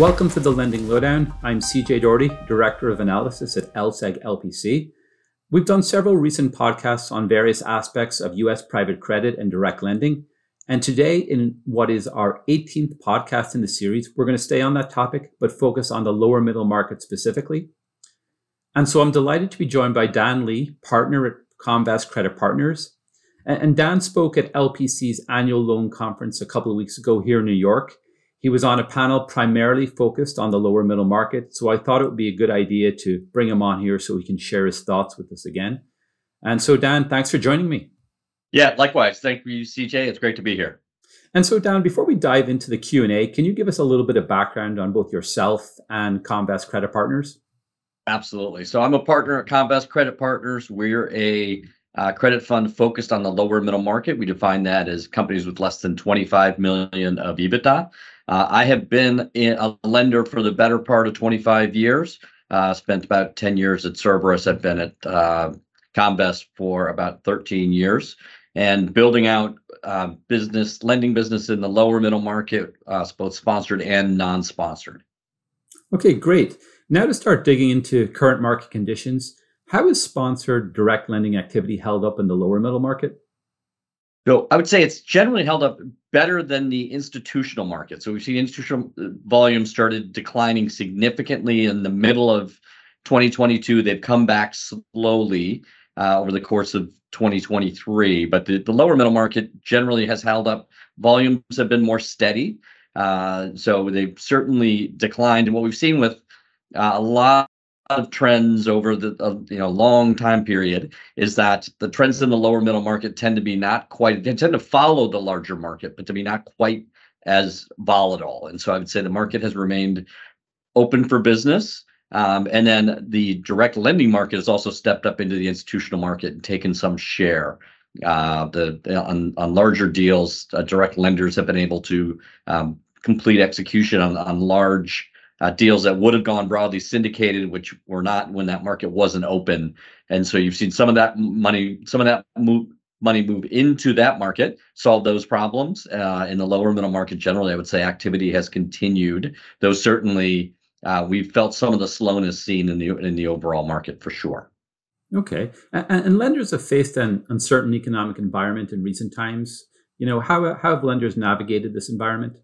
Welcome to the Lending Lowdown. I'm CJ Doherty, Director of Analysis at LSEG LPC. We've done several recent podcasts on various aspects of US private credit and direct lending. And today, in what is our 18th podcast in the series, we're going to stay on that topic, but focus on the lower middle market specifically. And so I'm delighted to be joined by Dan Lee, partner at Comvest Credit Partners. And Dan spoke at LPC's annual loan conference a couple of weeks ago here in New York. He was on a panel primarily focused on the lower middle market. So I thought it would be a good idea to bring him on here so he can share his thoughts with us again. And so, Dan, thanks for joining me. Yeah, likewise. Thank you, CJ. It's great to be here. And so, Dan, before we dive into the Q and A, can you give us a little bit of background on both yourself and Comvest Credit Partners? Absolutely. So, I'm a partner at Comvest Credit Partners. We're a uh, credit fund focused on the lower middle market. We define that as companies with less than 25 million of EBITDA. Uh, I have been a lender for the better part of 25 years. Uh, spent about 10 years at Cerberus. I've been at uh, Comvest for about 13 years, and building out uh, business lending business in the lower middle market, uh, both sponsored and non-sponsored. Okay, great. Now to start digging into current market conditions, how is sponsored direct lending activity held up in the lower middle market? So I would say it's generally held up better than the institutional market. So we've seen institutional uh, volume started declining significantly in the middle of 2022. They've come back slowly uh, over the course of 2023, but the, the lower middle market generally has held up. Volumes have been more steady. Uh, so they've certainly declined. And what we've seen with uh, a lot of trends over the uh, you know long time period is that the trends in the lower middle market tend to be not quite they tend to follow the larger market but to be not quite as volatile. And so i would say the market has remained open for business um, and then the direct lending market has also stepped up into the institutional market and taken some share. Uh, the on, on larger deals uh, direct lenders have been able to um, complete execution on, on large uh, deals that would have gone broadly syndicated, which were not when that market wasn't open. And so you've seen some of that money, some of that move, money move into that market, solve those problems. Uh, in the lower middle market, generally, I would say activity has continued, though certainly uh, we've felt some of the slowness seen in the in the overall market for sure. Okay, and, and lenders have faced an uncertain economic environment in recent times. You know, how, how have lenders navigated this environment?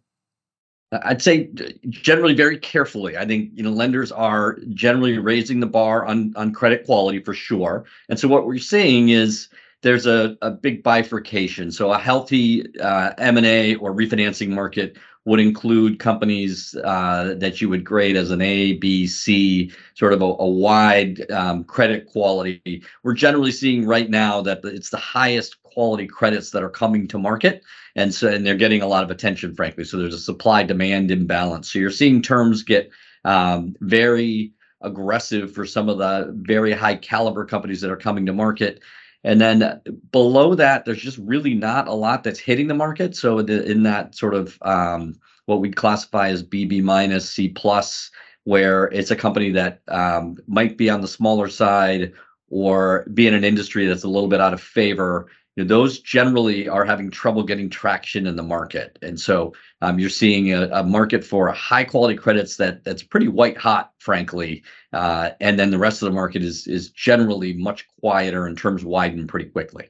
I'd say generally very carefully. I think you know lenders are generally raising the bar on on credit quality for sure. And so what we're seeing is there's a, a big bifurcation. So a healthy uh, M&A or refinancing market would include companies uh, that you would grade as an A, B, C, sort of a, a wide um, credit quality. We're generally seeing right now that it's the highest quality credits that are coming to market, and so and they're getting a lot of attention, frankly. So there's a supply demand imbalance. So you're seeing terms get um, very aggressive for some of the very high caliber companies that are coming to market and then below that, there's just really not a lot that's hitting the market. So the, in that sort of um, what we classify as BB minus C plus, where it's a company that um, might be on the smaller side or be in an industry that's a little bit out of favor you know, those generally are having trouble getting traction in the market. And so um, you're seeing a, a, market for high quality credits that that's pretty white hot, frankly. Uh, and then the rest of the market is is generally much quieter and terms widen pretty quickly.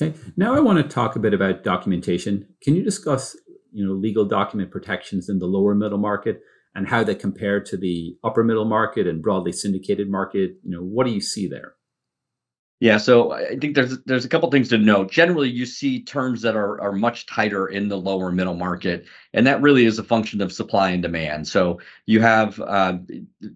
Okay. Now I want to talk a bit about documentation. Can you discuss, you know, legal document protections in the lower middle market and how they compare to the upper middle market and broadly syndicated market? You know, what do you see there? Yeah, so I think there's there's a couple things to note. Generally, you see terms that are are much tighter in the lower middle market, and that really is a function of supply and demand. So you have uh,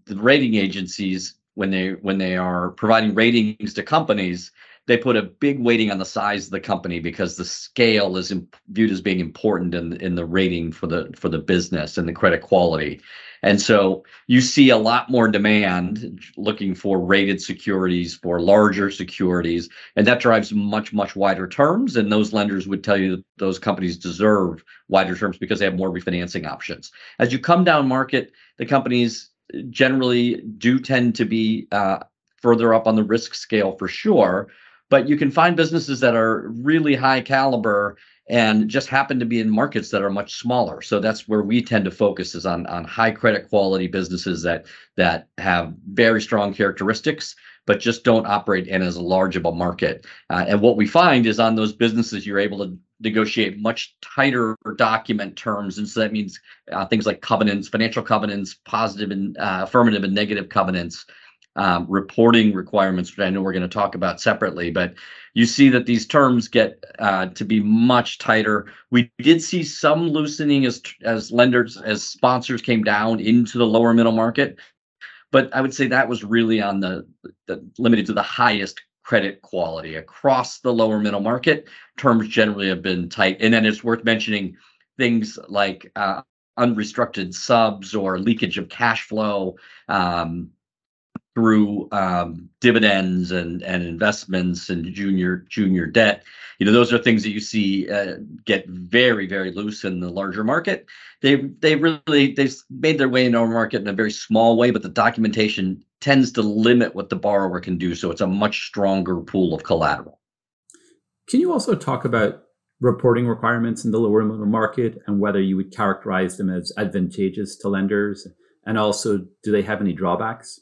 the rating agencies when they when they are providing ratings to companies, they put a big weighting on the size of the company because the scale is imp- viewed as being important in in the rating for the for the business and the credit quality. And so you see a lot more demand looking for rated securities, for larger securities, and that drives much, much wider terms. And those lenders would tell you that those companies deserve wider terms because they have more refinancing options. As you come down market, the companies generally do tend to be uh, further up on the risk scale for sure. But you can find businesses that are really high caliber and just happen to be in markets that are much smaller. So that's where we tend to focus is on on high credit quality businesses that that have very strong characteristics, but just don't operate in as large of a market. Uh, and what we find is on those businesses, you're able to negotiate much tighter document terms, and so that means uh, things like covenants, financial covenants, positive and uh, affirmative and negative covenants um, reporting requirements, which I know we're going to talk about separately, but you see that these terms get uh, to be much tighter. We did see some loosening as as lenders, as sponsors came down into the lower middle market, but I would say that was really on the, the limited to the highest credit quality across the lower middle market. Terms generally have been tight, and then it's worth mentioning things like uh, unrestricted subs or leakage of cash flow. Um, through um, dividends and and investments and junior junior debt. You know, those are things that you see uh, get very very loose in the larger market. They they really they've made their way into our market in a very small way, but the documentation tends to limit what the borrower can do. So it's a much stronger pool of collateral. Can you also talk about reporting requirements in the lower middle market and whether you would characterize them as advantageous to lenders? And also, do they have any drawbacks?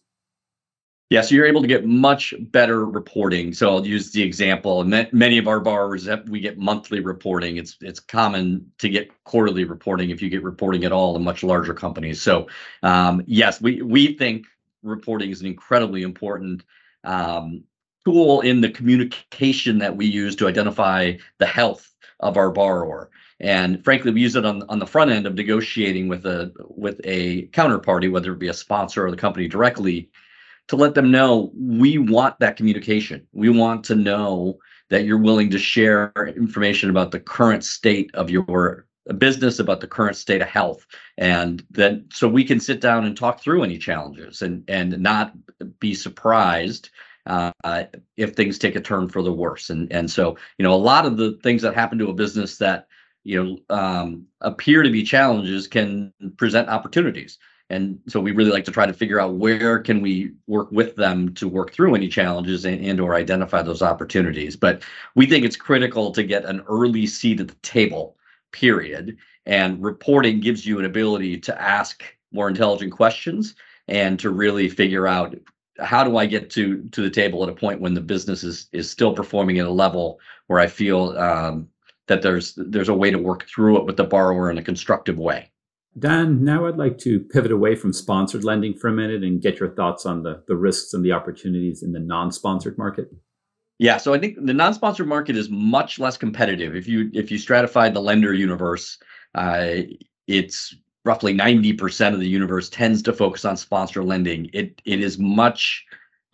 Yeah, so you're able to get much better reporting. So I'll use the example. And many of our borrowers we get monthly reporting. It's it's common to get quarterly reporting if you get reporting at all in much larger companies. So um, yes, we we think reporting is an incredibly important um, tool in the communication that we use to identify the health of our borrower. And frankly, we use it on, on the front end of negotiating with a with a counterparty, whether it be a sponsor or the company directly to let them know we want that communication. We want to know that you're willing to share information about the current state of your business, about the current state of health, and then so we can sit down and talk through any challenges and and not be surprised uh, if things take a turn for the worse. And and so you know a lot of the things that happen to a business that you know um, appear to be challenges can present opportunities and so we really like to try to figure out where can we work with them to work through any challenges and, and or identify those opportunities but we think it's critical to get an early seat at the table period and reporting gives you an ability to ask more intelligent questions and to really figure out how do I get to to the table at a point when the business is is still performing at a level where I feel um, that there's there's a way to work through it with the borrower in a constructive way. Dan, now I'd like to pivot away from sponsored lending for a minute and get your thoughts on the, the risks and the opportunities in the non-sponsored market. Yeah, so I think the non-sponsored market is much less competitive. If you if you stratify the lender universe, uh, it's roughly 90% of the universe tends to focus on sponsor lending. It it is much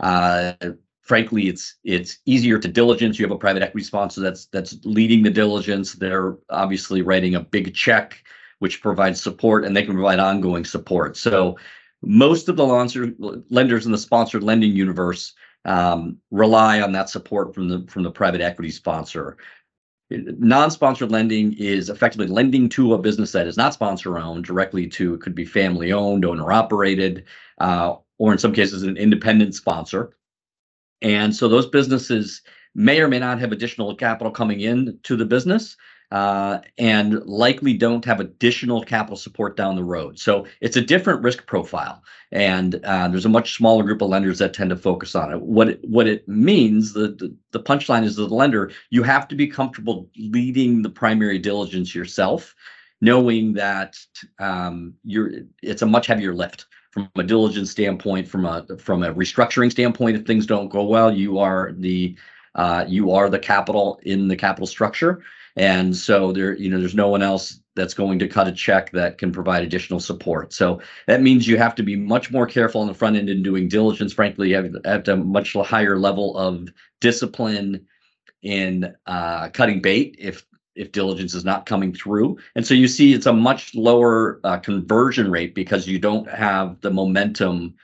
uh, frankly it's it's easier to diligence. You have a private equity sponsor that's that's leading the diligence. They're obviously writing a big check which provides support and they can provide ongoing support. So most of the lenders in the sponsored lending universe um, rely on that support from the from the private equity sponsor. Non-sponsored lending is effectively lending to a business that is not sponsor owned directly to it could be family owned, owner operated, uh, or in some cases an independent sponsor. And so those businesses may or may not have additional capital coming in to the business, uh, and likely don't have additional capital support down the road. So it's a different risk profile, and uh, there's a much smaller group of lenders that tend to focus on it. What it, what it means, the, the the punchline is the lender you have to be comfortable leading the primary diligence yourself, knowing that um, you're it's a much heavier lift from a diligence standpoint, from a from a restructuring standpoint. If things don't go well, you are the uh, you are the capital in the capital structure and so there you know there's no one else that's going to cut a check that can provide additional support. So that means you have to be much more careful on the front end in doing diligence. Frankly you have, to have a much higher level of discipline in uh, cutting bait if if diligence is not coming through. And so you see it's a much lower uh, conversion rate because you don't have the momentum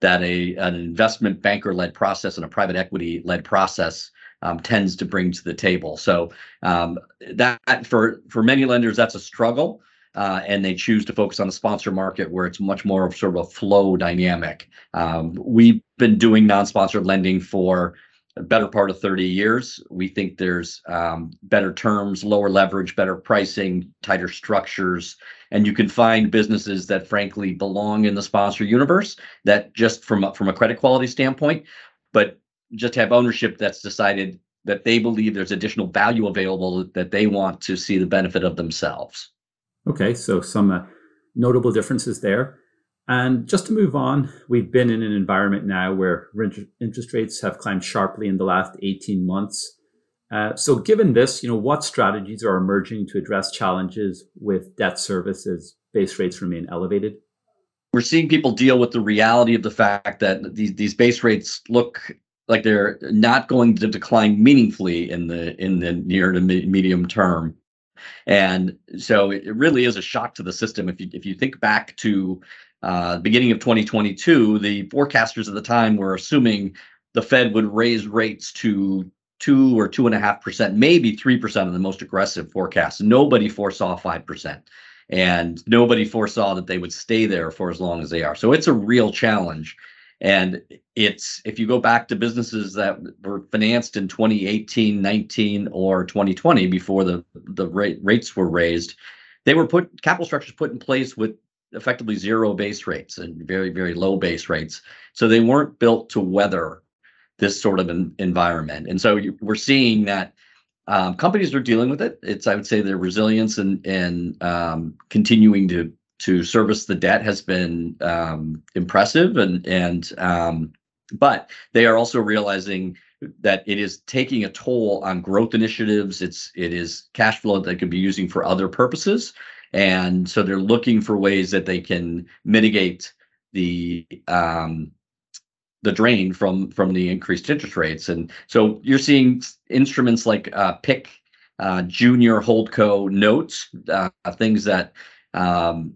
that a an investment banker led process and a private equity led process um, tends to bring to the table. So um, that for for many lenders, that's a struggle, uh, and they choose to focus on the sponsor market where it's much more of sort of a flow dynamic. Um, we've been doing non-sponsored lending for a better part of 30 years. We think there's um, better terms, lower leverage, better pricing, tighter structures, and you can find businesses that frankly belong in the sponsor universe that just from from a credit quality standpoint, but just have ownership that's decided that they believe there's additional value available that they want to see the benefit of themselves. Okay, so some uh, notable differences there. And just to move on, we've been in an environment now where interest rates have climbed sharply in the last 18 months. Uh, so, given this, you know, what strategies are emerging to address challenges with debt services base rates remain elevated? We're seeing people deal with the reality of the fact that these these base rates look like they're not going to decline meaningfully in the in the near to medium term. And so it really is a shock to the system. If you if you think back to uh, beginning of 2022 the forecasters at the time were assuming the fed would raise rates to two or two and a half percent maybe three percent of the most aggressive forecasts nobody foresaw five percent. And nobody foresaw that they would stay there for as long as they are. So it's a real challenge and it's if you go back to businesses that were financed in 2018, 19, or 2020 before the the rate, rates were raised, they were put capital structures put in place with effectively zero base rates and very very low base rates. So they weren't built to weather this sort of an environment. And so you, we're seeing that um, companies are dealing with it. It's I would say their resilience and and um, continuing to to service the debt has been um, impressive and and um, but they are also realizing that it is taking a toll on growth initiatives. It's it is cash flow that can be using for other purposes. And so they're looking for ways that they can mitigate the um, the drain from from the increased interest rates. And so you're seeing instruments like uh, PIK uh, junior holdco notes uh, things that um,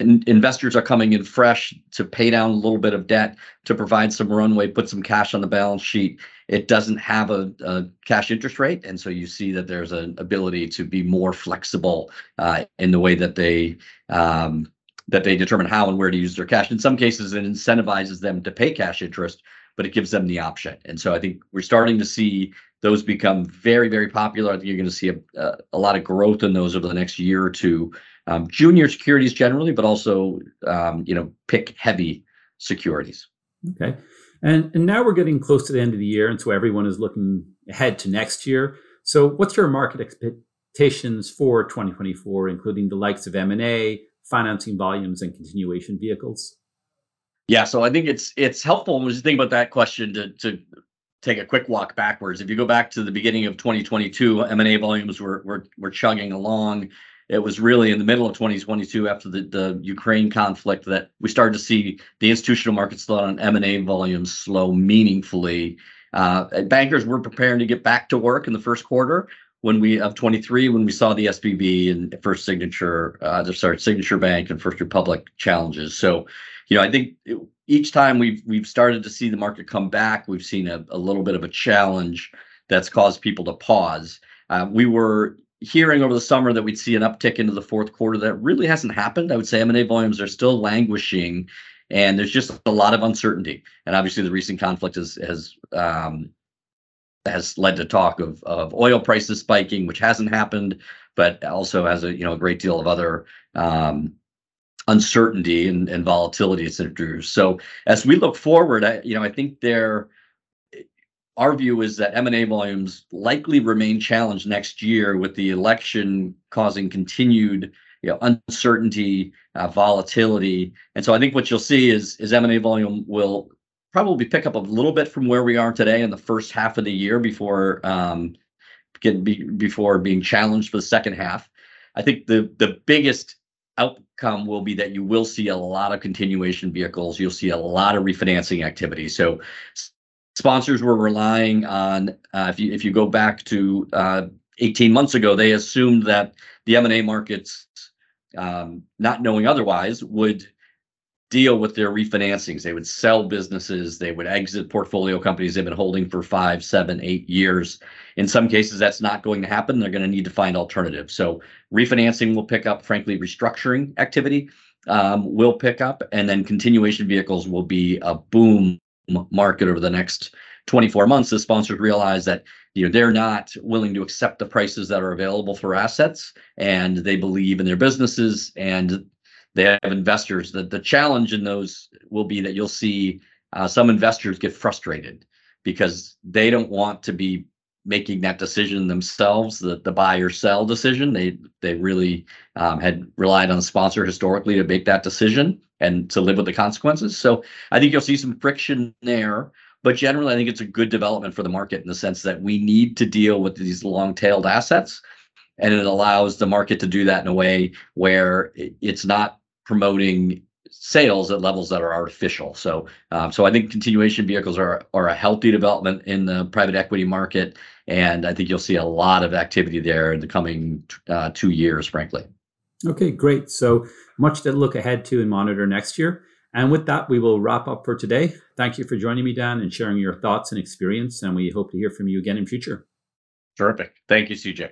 in, investors are coming in fresh to pay down a little bit of debt to provide some runway, put some cash on the balance sheet. It doesn't have a, a cash interest rate, and so you see that there's an ability to be more flexible uh, in the way that they um, that they determine how and where to use their cash. In some cases, it incentivizes them to pay cash interest, but it gives them the option. And so I think we're starting to see those become very, very popular. I think you're going to see a, a, a lot of growth in those over the next year or two um, junior securities generally, but also um, you know PIK heavy securities. Okay, and and now we're getting close to the end of the year, and so everyone is looking ahead to next year. So, what's your market expectations for 2024, including the likes of M and A, financing volumes, and continuation vehicles? Yeah, so I think it's it's helpful when you think about that question to to take a quick walk backwards. If you go back to the beginning of 2022, M and A volumes were were were chugging along it was really in the middle of 2022 after the, the Ukraine conflict that we started to see the institutional market slow down, M&A volumes slow meaningfully. Uh, bankers were preparing to get back to work in the first quarter when we of 23 when we saw the SVB and First Signature, uh, sorry, Signature Bank and First Republic challenges. So, you know, I think it, each time we've we've started to see the market come back, we've seen a, a little bit of a challenge that's caused people to pause. Uh, we were hearing over the summer that we'd see an uptick into the fourth quarter. That really hasn't happened. I would say M&A volumes are still languishing, and there's just a lot of uncertainty. And obviously, the recent conflict has has um, has led to talk of of oil prices spiking, which hasn't happened, but also has a you know a great deal of other um, uncertainty and, and volatility it's introduced. So as we look forward, I, you know, I think there our view is that M&A volumes likely remain challenged next year with the election causing continued you know, uncertainty, uh, volatility. And so I think what you'll see is, is M&A volume will probably pick up a little bit from where we are today in the first half of the year before um, get be, before being challenged for the second half. I think the the biggest outcome will be that you will see a lot of continuation vehicles. You'll see a lot of refinancing activity. So sponsors were relying on uh, if you if you go back to uh, 18 months ago they assumed that the m&a markets um, not knowing otherwise would deal with their refinancings. They would sell businesses they would exit portfolio companies they've been holding for five seven eight years. In some cases that's not going to happen. They're going to need to find alternatives. So refinancing will pick up frankly restructuring activity um, will pick up and then continuation vehicles will be a boom market over the next 24 months, the sponsors realize that you know they're not willing to accept the prices that are available for assets, and they believe in their businesses, and they have investors. The the challenge in those will be that you'll see uh, some investors get frustrated because they don't want to be making that decision themselves, the, the buy or sell decision. They they really um, had relied on the sponsor historically to make that decision and to live with the consequences. So I think you'll see some friction there. But generally, I think it's a good development for the market in the sense that we need to deal with these long-tailed assets, and it allows the market to do that in a way where it's not promoting sales at levels that are artificial. So, um, so I think continuation vehicles are are a healthy development in the private equity market, and I think you'll see a lot of activity there in the coming uh, two years, frankly. Okay, great. So much to look ahead to and monitor next year. And with that, we will wrap up for today. Thank you for joining me, Dan, and sharing your thoughts and experience. And we hope to hear from you again in future. Terrific. Thank you, CJ.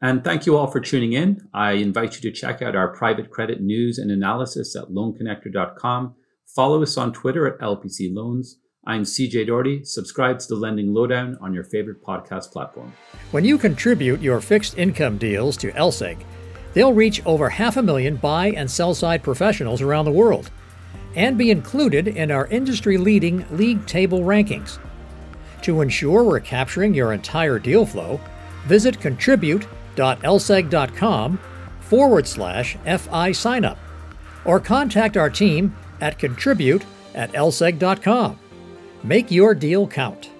And thank you all for tuning in. I invite you to check out our private credit news and analysis at loanconnector.com. Follow us on Twitter at LPC Loans. I'm CJ Doherty. Subscribe to the Lending Lowdown on your favorite podcast platform. When you contribute your fixed income deals to LSEG, they'll reach over half a million buy and sell side professionals around the world and be included in our industry leading league table rankings. To ensure we're capturing your entire deal flow, visit contribute www.lseg.com forward slash FI signup or contact our team at contribute at lseg.com. Make your deal count.